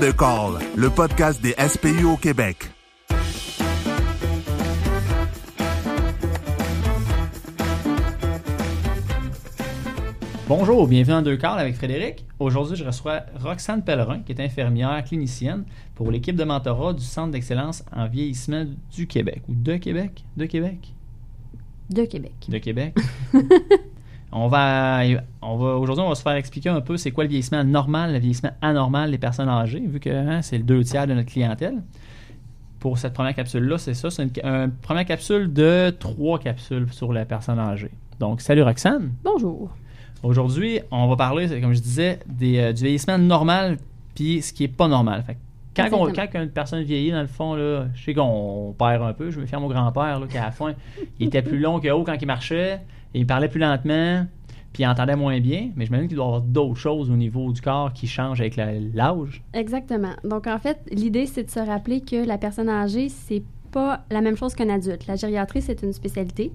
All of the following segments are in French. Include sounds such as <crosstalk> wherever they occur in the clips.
Deux calls, le podcast des SPU au Québec. Bonjour, bienvenue en deux calls avec Frédéric. Aujourd'hui, je reçois Roxane Pellerin, qui est infirmière clinicienne pour l'équipe de mentorat du Centre d'excellence en vieillissement du Québec. Ou de Québec? De Québec? De Québec. De Québec. <laughs> on va, on va aujourd'hui, on va se faire expliquer un peu c'est quoi le vieillissement normal, le vieillissement anormal des personnes âgées, vu que hein, c'est le deux tiers de notre clientèle. Pour cette première capsule-là, c'est ça. C'est une, une première capsule de trois capsules sur la personne âgée. Donc, salut Roxane. Bonjour. Aujourd'hui, on va parler, comme je disais, des, euh, du vieillissement normal puis ce qui est pas normal. Fait quand, on- quand une personne vieillit, dans le fond, là, je sais qu'on perd un peu. Je me fie à mon grand-père, là, qu'à la fin, il était plus long que haut quand il marchait, et il parlait plus lentement, puis il entendait moins bien. Mais je m'imagine qu'il doit y avoir d'autres choses au niveau du corps qui changent avec l'âge. Exactement. Donc, en fait, l'idée, c'est de se rappeler que la personne âgée, c'est pas la même chose qu'un adulte. La gériatrie, c'est une spécialité.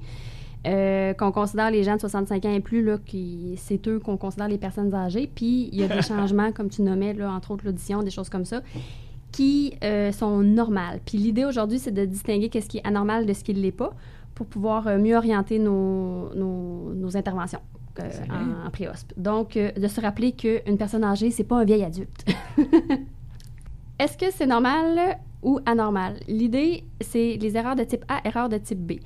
euh, qu'on considère les gens de 65 ans et plus, là, qui, c'est eux qu'on considère les personnes âgées. Puis, il y a des <laughs> changements, comme tu nommais, là, entre autres l'audition, des choses comme ça, qui euh, sont normales. Puis, l'idée aujourd'hui, c'est de distinguer qu'est-ce qui est anormal de ce qui ne l'est pas pour pouvoir euh, mieux orienter nos, nos, nos interventions euh, en, en pré-hosp. Donc, euh, de se rappeler qu'une personne âgée, c'est pas un vieil adulte. <laughs> Est-ce que c'est normal ou anormal? L'idée, c'est les erreurs de type A, erreurs de type B.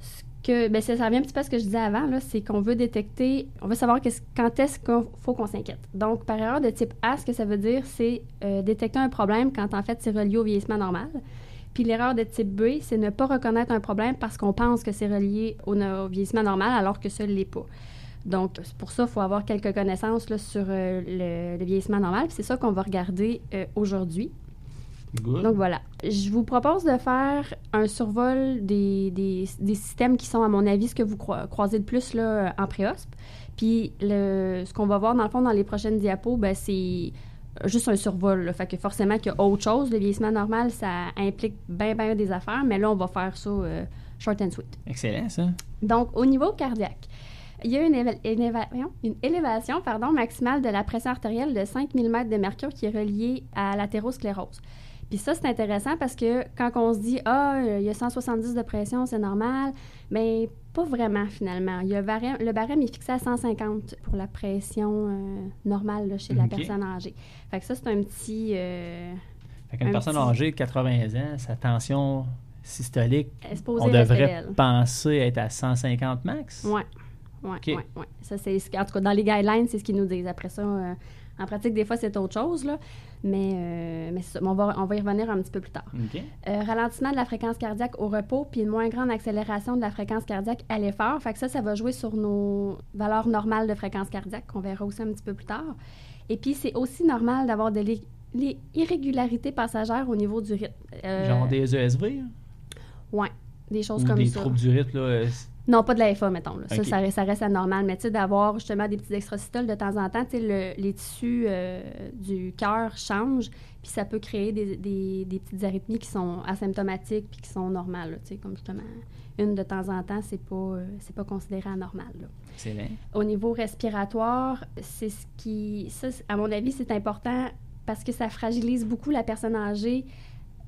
Ce que, ben, ça, ça revient un petit peu à ce que je disais avant, c'est qu'on veut détecter, on veut savoir quand est-ce qu'il faut qu'on s'inquiète. Donc, par erreur de type A, ce que ça veut dire, c'est euh, détecter un problème quand en fait c'est relié au vieillissement normal. Puis l'erreur de type B, c'est ne pas reconnaître un problème parce qu'on pense que c'est relié au, vieillissement normal alors que ça ne l'est pas. Donc, pour ça, il faut avoir quelques connaissances là, sur euh, le, le vieillissement normal. Puis c'est ça qu'on va regarder euh, aujourd'hui. Donc voilà. Je vous propose de faire un survol des, des- des systèmes qui sont, à mon avis, ce que vous croi- croisez le plus là, en pré-hosp. Puis le, ce qu'on va voir, dans le fond, dans les prochaines diapos, ben, c'est juste un survol. là. Fait que forcément qu'il y a autre chose. Le vieillissement normal, ça implique bien, bien des affaires. Mais là, on va faire ça euh, short and sweet. Excellent, ça. Donc, au niveau cardiaque, il y a une, éva- une éva- voyons, une élévation pardon, maximale de la pression artérielle de 5000 mètres de mercure qui est reliée à l'athérosclérose. Puis ça, c'est intéressant parce que quand on se dit « Ah, il y a 170 de pression, c'est normal », mais pas vraiment, finalement. Il y a barème- le barème est fixé à 150 pour la pression euh, normale là, chez la personne âgée. Fait que ça, c'est un petit... euh, Fait qu'une un personne petit- âgée de 80 ans, sa tension systolique, on devrait penser être à 150 max? Oui, oui. Ouais. Ça, c'est, ce- en tout cas, dans les guidelines, c'est ce qu'ils nous disent. Après ça, euh, en pratique, des fois, c'est autre chose, là. Mais, euh, mais ça. On, va, on va y revenir un petit peu plus tard. Euh, ralentissement de la fréquence cardiaque au repos, puis une moins grande accélération de la fréquence cardiaque à l'effort. Fait que ça, ça va jouer sur nos valeurs normales de fréquence cardiaque, qu'on verra aussi un petit peu plus tard. Et puis, c'est aussi normal d'avoir de l'é- les irrégularités passagères au niveau du rythme. Euh, Genre des ESV hein? Ouais, des choses ou comme des ça. troubles du rythme. Là, euh, Non, pas de la FA, mettons. là. Ça, ça, reste- ça reste anormal. Mais tu sais, d'avoir justement des petits extracytoles de temps en temps, tu sais, le- les tissus euh, du cœur changent, puis ça peut créer des, des- des petites arythmies qui sont asymptomatiques puis qui sont normales. là, tu sais, comme justement, une de temps en temps, c'est pas, euh, c'est pas considéré anormal. Excellent. Au niveau respiratoire, c'est ce qui, ça, c'est- à mon avis, c'est important parce que ça fragilise beaucoup la personne âgée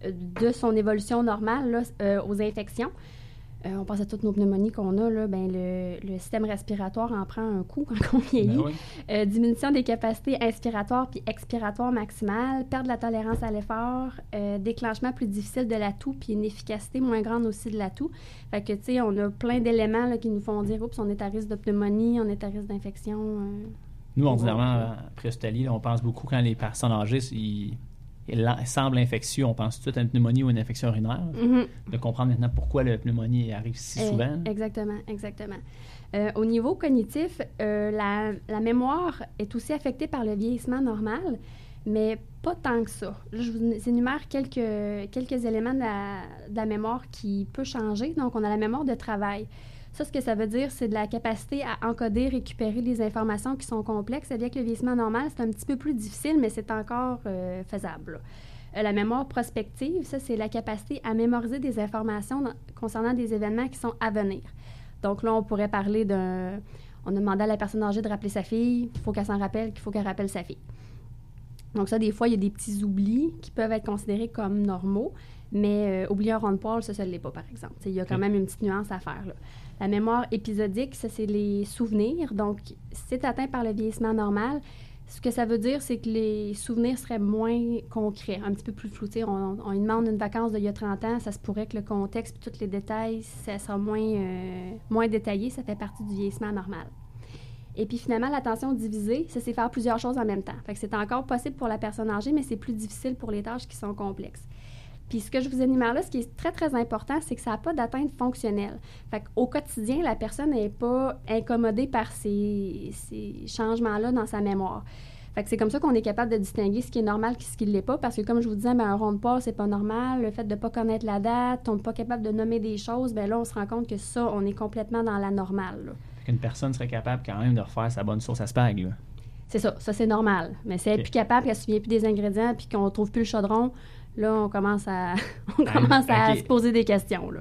euh, de son évolution normale là, euh, aux infections. Euh, on pense à toutes nos pneumonies qu'on a, là, ben le, le système respiratoire en prend un coup quand on vieillit. Ben oui. Euh, diminution des capacités inspiratoires puis expiratoires maximales, perte de la tolérance à l'effort, euh, déclenchement plus difficile de l'atout puis une efficacité moins grande aussi de l'atout. Fait que, tu sais, on a plein d'éléments là, qui nous font dire, oups, on est à risque de pneumonie, on est à risque d'infection. euh. Nous, ordinairement, après là, on pense beaucoup quand les personnes âgées ils, semblent infectieux, on pense tout de suite à une pneumonie ou une infection urinaire. Mhm. De comprendre maintenant pourquoi la pneumonie arrive si Euh, souvent. exactement, exactement. Euh, au niveau cognitif, euh, la, la mémoire est aussi affectée par le vieillissement normal, mais pas tant que ça. Je vous énumère quelques, quelques éléments de la, de la mémoire qui peut changer. Donc, on a la mémoire de travail. Ça, ce que ça veut dire, c'est de la capacité à encoder, récupérer des informations qui sont complexes. C'est-à-dire que le vieillissement normal, c'est un petit peu plus difficile, mais c'est encore euh, faisable. Euh, la mémoire prospective, ça, c'est la capacité à mémoriser des informations dans- concernant des événements qui sont à venir. Donc là, on pourrait parler d'un... On a demandé à la personne âgée de rappeler sa fille, il faut qu'elle s'en rappelle, qu'il faut qu'elle rappelle sa fille. Donc ça, des fois, il y a des petits oublis qui peuvent être considérés comme normaux, mais euh, oublier un rond de poil, ça, ça ne l'est pas, par exemple. Il y a quand même une petite nuance à faire. là. La mémoire épisodique, ça, c'est les souvenirs. Donc, c'est atteint par le vieillissement normal, ce que ça veut dire, c'est que les souvenirs seraient moins concrets, un petit peu plus flous. On, on demande une vacance d'il y a 30 ans, ça se pourrait que le contexte et tous les détails, ça sera moins, euh, moins détaillé. Ça fait partie du vieillissement normal. Et puis finalement, l'attention divisée, ça c'est faire plusieurs choses en même temps. C'est encore possible pour la personne âgée, mais c'est plus difficile pour les tâches qui sont complexes. Puis ce que je vous énumère là, ce qui est très, très important, c'est que ça n'a pas d'atteinte fonctionnelle. Fait qu'au quotidien, la personne n'est pas incommodée par ces, ces changements-là dans sa mémoire. Fait que c'est comme ça qu'on est capable de distinguer ce qui est normal et ce qui ne l'est pas, parce que comme je vous disais, ben, un rond de pas, c'est pas normal. Le fait de ne pas connaître la date, on n'est pas capable de nommer des choses, ben là, on se rend compte que ça, on est complètement dans la normale. là. Qu'une personne serait capable quand même de refaire sa bonne sauce à spag. Là. C'est ça, ça c'est normal. Mais si elle n'est plus capable, qu'elle ne se souvient plus des ingrédients, puis qu'on trouve plus le chaudron, là, on commence à, <laughs> on Ah, commence à se poser des questions. Là.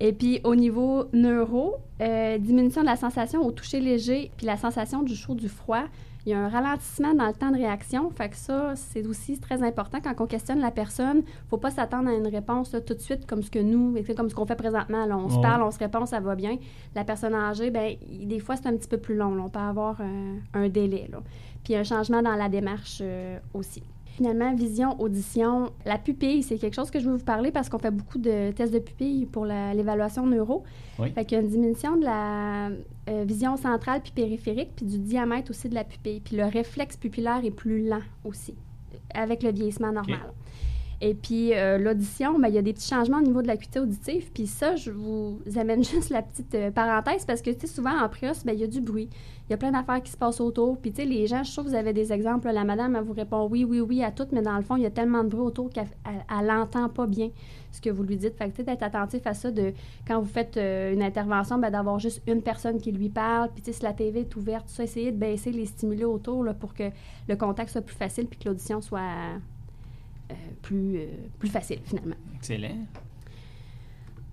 Et puis, au niveau neuro, euh, diminution de la sensation au toucher léger, puis la sensation du chaud, du froid. Il y a un ralentissement dans le temps de réaction. Fait que ça, c'est aussi très important. Quand on questionne la personne, il ne faut pas s'attendre à une réponse là, tout de suite comme ce que nous, comme ce qu'on fait présentement. là. on se parle, on se répond, ça va bien. La personne âgée, ben, des fois, c'est un petit peu plus long. là. On peut avoir un, un délai. Là. Puis un changement dans la démarche euh, aussi. Finalement, vision, audition. La pupille, c'est quelque chose que je veux vous parler parce qu'on fait beaucoup de tests de pupille pour l'évaluation neuro. Oui. Fait qu'il y a une diminution de la euh, vision centrale puis périphérique, puis du diamètre aussi de la pupille. Puis le réflexe pupillaire est plus lent aussi, avec le vieillissement normal. Et puis euh, l'audition, ben, il y a des petits changements au niveau de l'acuité auditive. Puis ça, je vous amène <laughs> juste la petite euh, parenthèse parce que tu sais, souvent en prios, ben, il y a du bruit. Il y a plein d'affaires qui se passent autour. Puis tu sais, les gens, je trouve que vous avez des exemples. La madame, elle vous répond oui, oui, oui à tout, mais dans le fond, il y a tellement de bruit autour qu'elle elle, elle entend pas bien ce que vous lui dites. Fait que tu d'être attentif à ça, de quand vous faites euh, une intervention, ben, d'avoir juste une personne qui lui parle. Puis tu sais, si la TV est ouverte, ça, essayez de baisser les stimuli autour là, pour que le contact soit plus facile puis que l'audition soit plus, euh, plus facile finalement. Excellent.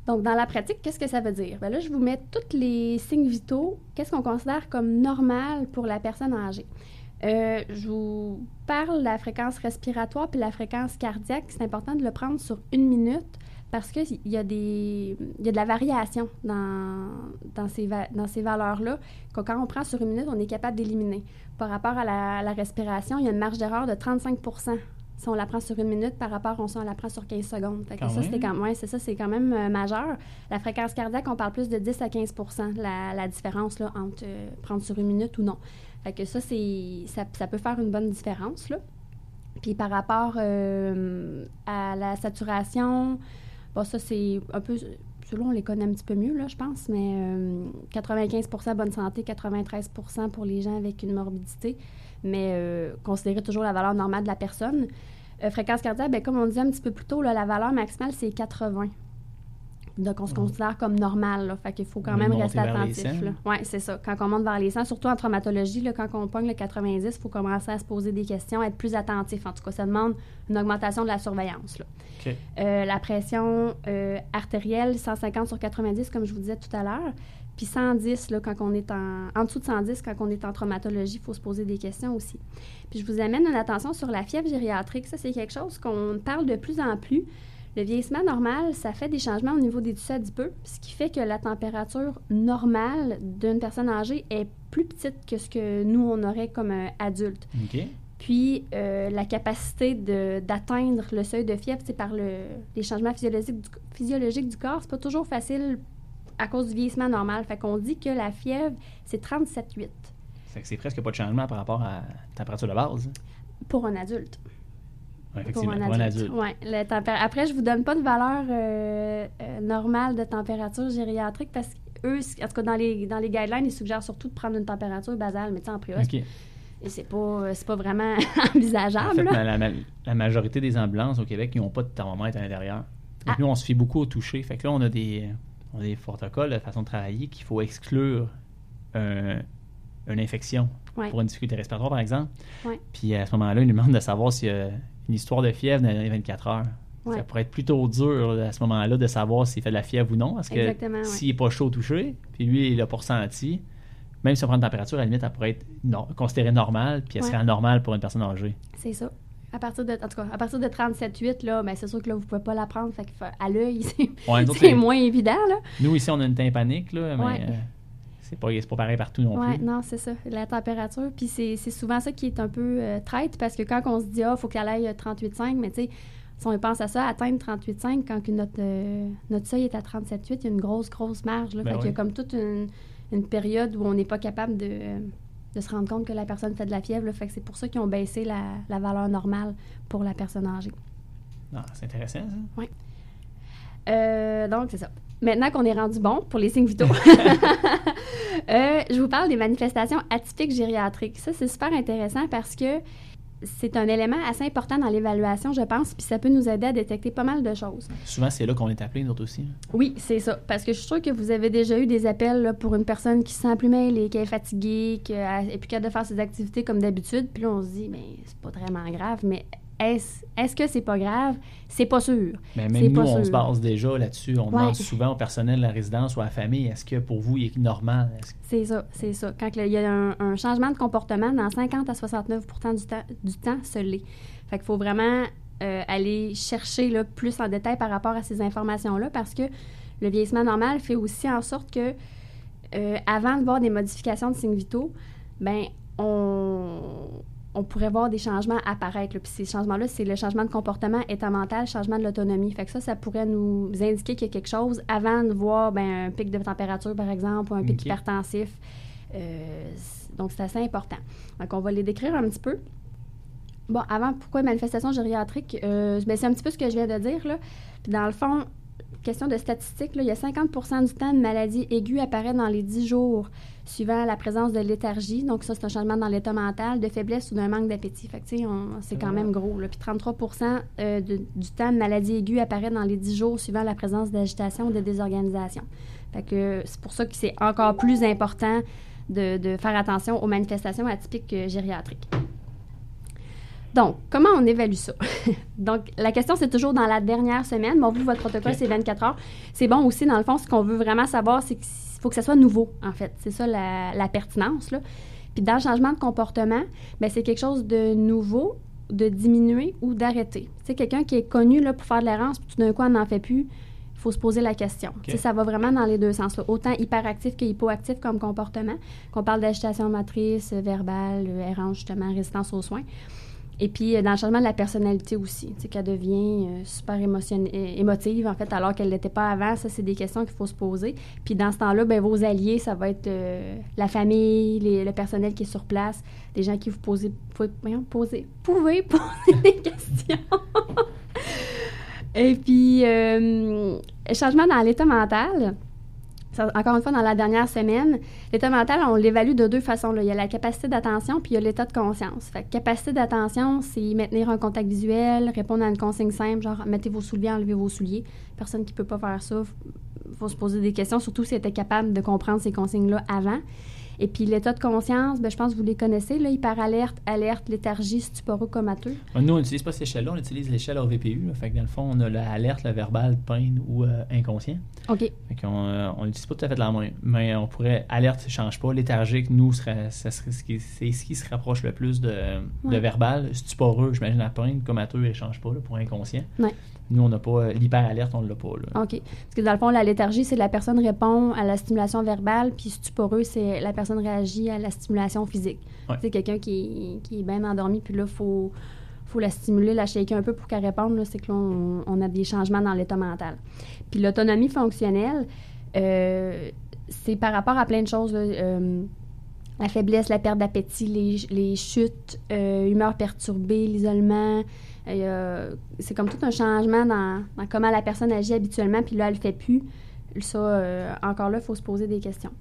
Donc, dans la pratique, qu'est-ce que ça veut dire? Bien là, je vous mets tous les signes vitaux. Qu'est-ce qu'on considère comme normal pour la personne âgée? Euh, je vous parle de la fréquence respiratoire puis la fréquence cardiaque. C'est important de le prendre sur une minute parce qu'il y, a des- y a de la variation dans, dans ces, dans ces valeurs-là. que Quand on prend sur une minute, on est capable d'éliminer. Par rapport à la, la respiration, il y a une marge d'erreur de 35 si on la prend sur une minute par rapport à si on la prend sur 15 secondes. Fait que Quand ça, c'était quand, ouais, c'est ça, c'est quand même euh, majeur. La fréquence cardiaque, on parle plus de 10 à 15 la, la différence là, entre euh, prendre sur une minute ou non. Fait que ça, c'est, ça, ça peut faire une bonne différence. Là. Puis par rapport euh, à la saturation, bon, ça, c'est un peu. Ceux-là, on les connaît un petit peu mieux, là, je pense, mais euh, 95% bonne santé, 93% pour les gens avec une morbidité, mais euh, considérer toujours la valeur normale de la personne. Euh, fréquence cardiaque, ben, comme on disait un petit peu plus tôt, là, la valeur maximale, c'est 80. Donc, on se Mhm. considère comme normal. Là, fait qu'il faut quand même rester attentif. 100. là. Oui, c'est ça. Quand on monte vers les 100, surtout en traumatologie, là, quand on pogne le 90, il faut commencer à se poser des questions, être plus attentif. En tout cas, ça demande une augmentation de la surveillance. là. Euh, la pression euh, artérielle, 150 sur 90, comme je vous disais tout à l'heure. Puis 110, là, quand on est en, en dessous de 110, quand on est en traumatologie, il faut se poser des questions aussi. Puis je vous amène une attention sur la fièvre gériatrique. Ça, c'est quelque chose qu'on parle de plus en plus. Le vieillissement normal, ça fait des changements au niveau des tissus adipeux, ce qui fait que la température normale d'une personne âgée est plus petite que ce que nous, on aurait comme euh, adulte. Puis, euh, la capacité d'atteindre le seuil de fièvre, c'est par le, les changements physiologiques du, physiologiques du corps. C'est pas toujours facile à cause du vieillissement normal. Fait qu'on dit que la fièvre, c'est 37,8 Fait que c'est presque pas de changement par rapport à la température de base. pour un adulte. Ouais, Pour effectivement, un pour un adulte. adulte. Ouais, le Après, je vous donne pas de valeur euh, euh, normale de température gériatrique parce qu'eux, en tout cas, dans les, dans les guidelines, ils suggèrent surtout de prendre une température basale, mais tu sais, en priori, OK. et c'est pas, c'est pas vraiment <laughs> En envisageable. fait, là. la, la- la majorité des ambulances au Québec, ils n'ont pas de thermomètre à l'intérieur. Donc, Ah. nous, on se fie beaucoup au toucher. Fait que là, on a des, on a des protocoles de façon de travailler qu'il faut exclure un- une infection Ouais. pour une difficulté respiratoire, par exemple. Ouais. Puis à ce moment-là, ils nous demandent de savoir s'il y a une histoire de fièvre dans les 24 heures. Ouais. Ça pourrait être plutôt dur là, à ce moment-là de savoir s'il fait de la fièvre ou non. Parce que s'il n'est pas chaud au toucher, puis lui, il l'a pas ressenti, même si on prend une température, à la limite, elle pourrait être no- considérée normale, puis elle serait anormale pour une personne âgée. C'est ça. À partir de, en tout cas, à partir de 37,8, là, ben, c'est sûr que là, vous pouvez pas la prendre. Fait que, fa- à l'œil, <laughs> c'est Ouais, moins évident, là. Nous, ici, on a une tympanique, là, mais Ouais. euh, c'est pas, pas pareil partout non Ouais, plus. non, c'est ça, la température. Puis c'est souvent ça qui est un peu euh, traite parce que quand on se dit, ah, faut qu'elle aille à 38,5, mais tu sais, si on pense à ça, atteindre 38,5 quand que notre, euh, notre seuil est à 37,8, il y a une grosse, grosse marge. Là. Ben fait qu'il y a comme toute une, une période où on n'est pas capable de, de se rendre compte que la personne fait de la fièvre. là. Fait que c'est pour ça qu'ils ont baissé la, la valeur normale pour la personne âgée. Ah, c'est intéressant, ça. Euh, donc, c'est ça. Maintenant qu'on est rendu bon pour les signes vitaux, <laughs> euh, je vous parle des manifestations atypiques gériatriques. Ça, c'est super intéressant parce que c'est un élément assez important dans l'évaluation, je pense, puis ça peut nous aider à détecter pas mal de choses. Souvent, c'est là qu'on est appelé, nous autres aussi. hein. Oui, c'est ça. Parce que je suis sûre que vous avez déjà eu des appels là, pour une personne qui se sent plus mêlée, qui est fatiguée, qui est plus capable de faire ses activités comme d'habitude. Puis là, on se dit, mais c'est pas vraiment grave. Mais est-ce est-ce que c'est pas grave? C'est pas sûr. Mais même nous, on se base déjà là-dessus. On Ouais. demande souvent au personnel de la résidence ou à la famille est-ce que pour vous, il est normal? C'est ça, c'est ça. Quand il y a un, un changement de comportement, dans 50 à 69 du temps, du temps, ce l'est. Fait qu'il faut vraiment euh, aller chercher là, plus en détail par rapport à ces informations-là parce que le vieillissement normal fait aussi en sorte que, euh, avant de voir des modifications de signes vitaux, ben on, on pourrait voir des changements apparaître. là. Puis ces changements-là, c'est le changement de comportement, état mental, changement de l'autonomie. Fait que ça, ça pourrait nous indiquer qu'il y a quelque chose avant de voir ben, un pic de température, par exemple, ou un pic hypertensif. Euh, donc, c'est assez important. Donc, on va les décrire un petit peu. Bon, avant, pourquoi manifestation gériatrique? Euh, ben, c'est un petit peu ce que je viens de dire. Là. Puis dans le fond, question de statistiques, là, il y a 50% du temps, une maladie aiguë apparaît dans les 10 jours suivant la présence de léthargie. Donc, ça, c'est un changement dans l'état mental, de faiblesse ou d'un manque d'appétit. Fait c'est quand même gros. Là. Puis 33 euh, de- du temps, une maladie aiguë apparaît dans les 10 jours suivant la présence d'agitation ou de désorganisation. Fait que c'est pour ça que c'est encore plus important de, de faire attention aux manifestations atypiques euh, gériatriques. Donc, comment on évalue ça? <laughs> Donc, la question, c'est toujours dans la dernière semaine. Bon, vu votre protocole, c'est 24 heures. C'est bon aussi, dans le fond, ce qu'on veut vraiment savoir, c'est qu'il faut que ça soit nouveau, en fait. C'est ça la, la pertinence, là. Puis dans le changement de comportement, ben, c'est quelque chose de nouveau, de diminuer ou d'arrêter. Tu sais, quelqu'un qui est connu là, pour faire de l'errance, puis tout d'un coup, on n'en fait plus, il faut se poser la question. Tu sais, Ça va vraiment dans les deux sens. là. Autant hyperactif que hypoactif comme comportement, qu'on parle d'agitation motrice, euh, verbale, euh, errance, justement, résistance aux soins. Et puis, euh, dans le changement de la personnalité aussi, sais, qu'elle devient euh, super émotionne- euh, émotive, en fait, alors qu'elle ne l'était pas avant. Ça, c'est des questions qu'il faut se poser. Puis, dans ce temps-là, ben, vos alliés, ça va être euh, la famille, le personnel qui est sur place, des gens qui vous posez, pouvez, poser, pouvez poser <laughs> des questions. Et puis, euh, changement dans l'état mental. Encore une fois, dans la dernière semaine, l'état mental, on l'évalue de deux façons. Il y a la capacité d'attention, puis il y a l'état de conscience. Capacité d'attention, c'est maintenir un contact visuel, répondre à une consigne simple, genre mettez vos souliers, enlevez vos souliers. Personne qui peut pas faire ça, il faut se poser des questions, surtout si elle était capable de comprendre ces consignes-là avant. Et puis l'état de conscience, ben, je pense que vous les connaissez, là, hyperalerte, alerte, léthargie, stuporo, comateux. Nous, on n'utilise pas cette échelle-là, on utilise l'échelle OVPU. là. Fait que dans le fond, on a l'alerte, le verbal, peine ou euh, inconscient. OK. Fait qu'on euh, on n'utilise pas tout à fait la même. Mais on pourrait, alerte, ça change pas. Léthargique, nous, serait, ça serait ce qui, c'est ce qui se rapproche le plus de, de verbal. Stuporeux, j'imagine la peine, comateux, il change pas là, pour inconscient. Ouais. Nous, on n'a pas euh, l'hyper-alerte, on l'a pas. Là. OK. Parce que dans le fond, la léthargie, c'est la personne répond à la stimulation verbale, puis stuporeux, c'est la personne réagit à la stimulation physique. Ouais. C'est quelqu'un qui, qui est bien endormi, puis là, il faut, faut la stimuler, la shaker un peu pour qu'elle réponde. C'est que là, on, on a des changements dans l'état mental. Puis l'autonomie fonctionnelle, euh, c'est par rapport à plein de choses. là. Euh, la faiblesse, la perte d'appétit, les, les chutes, euh, humeur perturbée, l'isolement. Euh, c'est comme tout un changement dans, dans comment la personne agit habituellement, puis là, elle le fait plus. Ça, euh, encore là, il faut se poser des questions.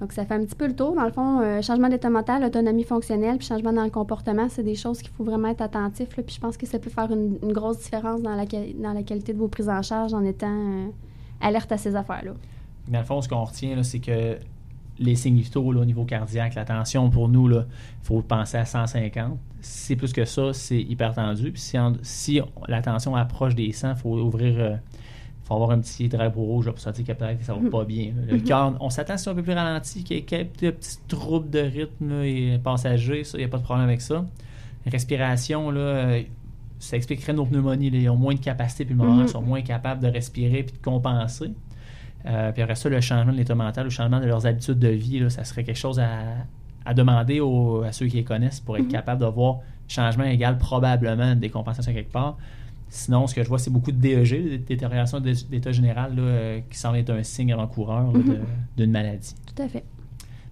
Donc, ça fait un petit peu le tour. Dans le fond, euh, changement d'état mental, autonomie fonctionnelle, puis changement dans le comportement, c'est des choses qu'il faut vraiment être attentif. Puis je pense que ça peut faire une, grosse différence dans la, dans la qualité de vos prises en charge en étant euh, alerte à ces affaires-là. Dans le fond, ce qu'on retient, c'est que les signes vitaux au niveau cardiaque, la tension, pour nous, il faut penser à 150. Si c'est plus que ça, c'est hyper tendu. Puis si, en- si la tension approche des 100, il faut ouvrir. euh, faut avoir un petit drapeau rouge là, pour sentir que peut-être que ça va pas bien. Le cœur, on s'attend à ce que c'est un peu plus ralenti, qu'il y ait quelques petits troubles de rythme et passager, ça, il n'y a pas de problème avec ça. Respiration, là, euh, ça expliquerait nos pneumonies. là. Ils ont moins de capacité, le moment Mhm. sont moins capables de respirer puis de compenser. Euh, puis après ça, le changement de l'état mental, le changement de leurs habitudes de vie, là, ça serait quelque chose à, à demander aux- à ceux qui les connaissent pour être capable de voir changement égal probablement une décompensation quelque part. Sinon, ce que je vois, c'est beaucoup de DEG, de détérioration d'état général, là, euh, qui semble être un signe avant-coureur Mhm. d'une maladie. Tout à fait.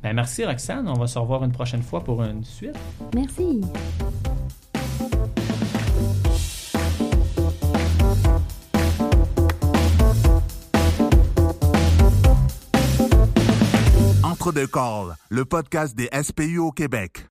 Ben, merci Roxane, on va se revoir une prochaine fois pour une suite. Merci. Entre deux calls, le podcast des SPU au Québec.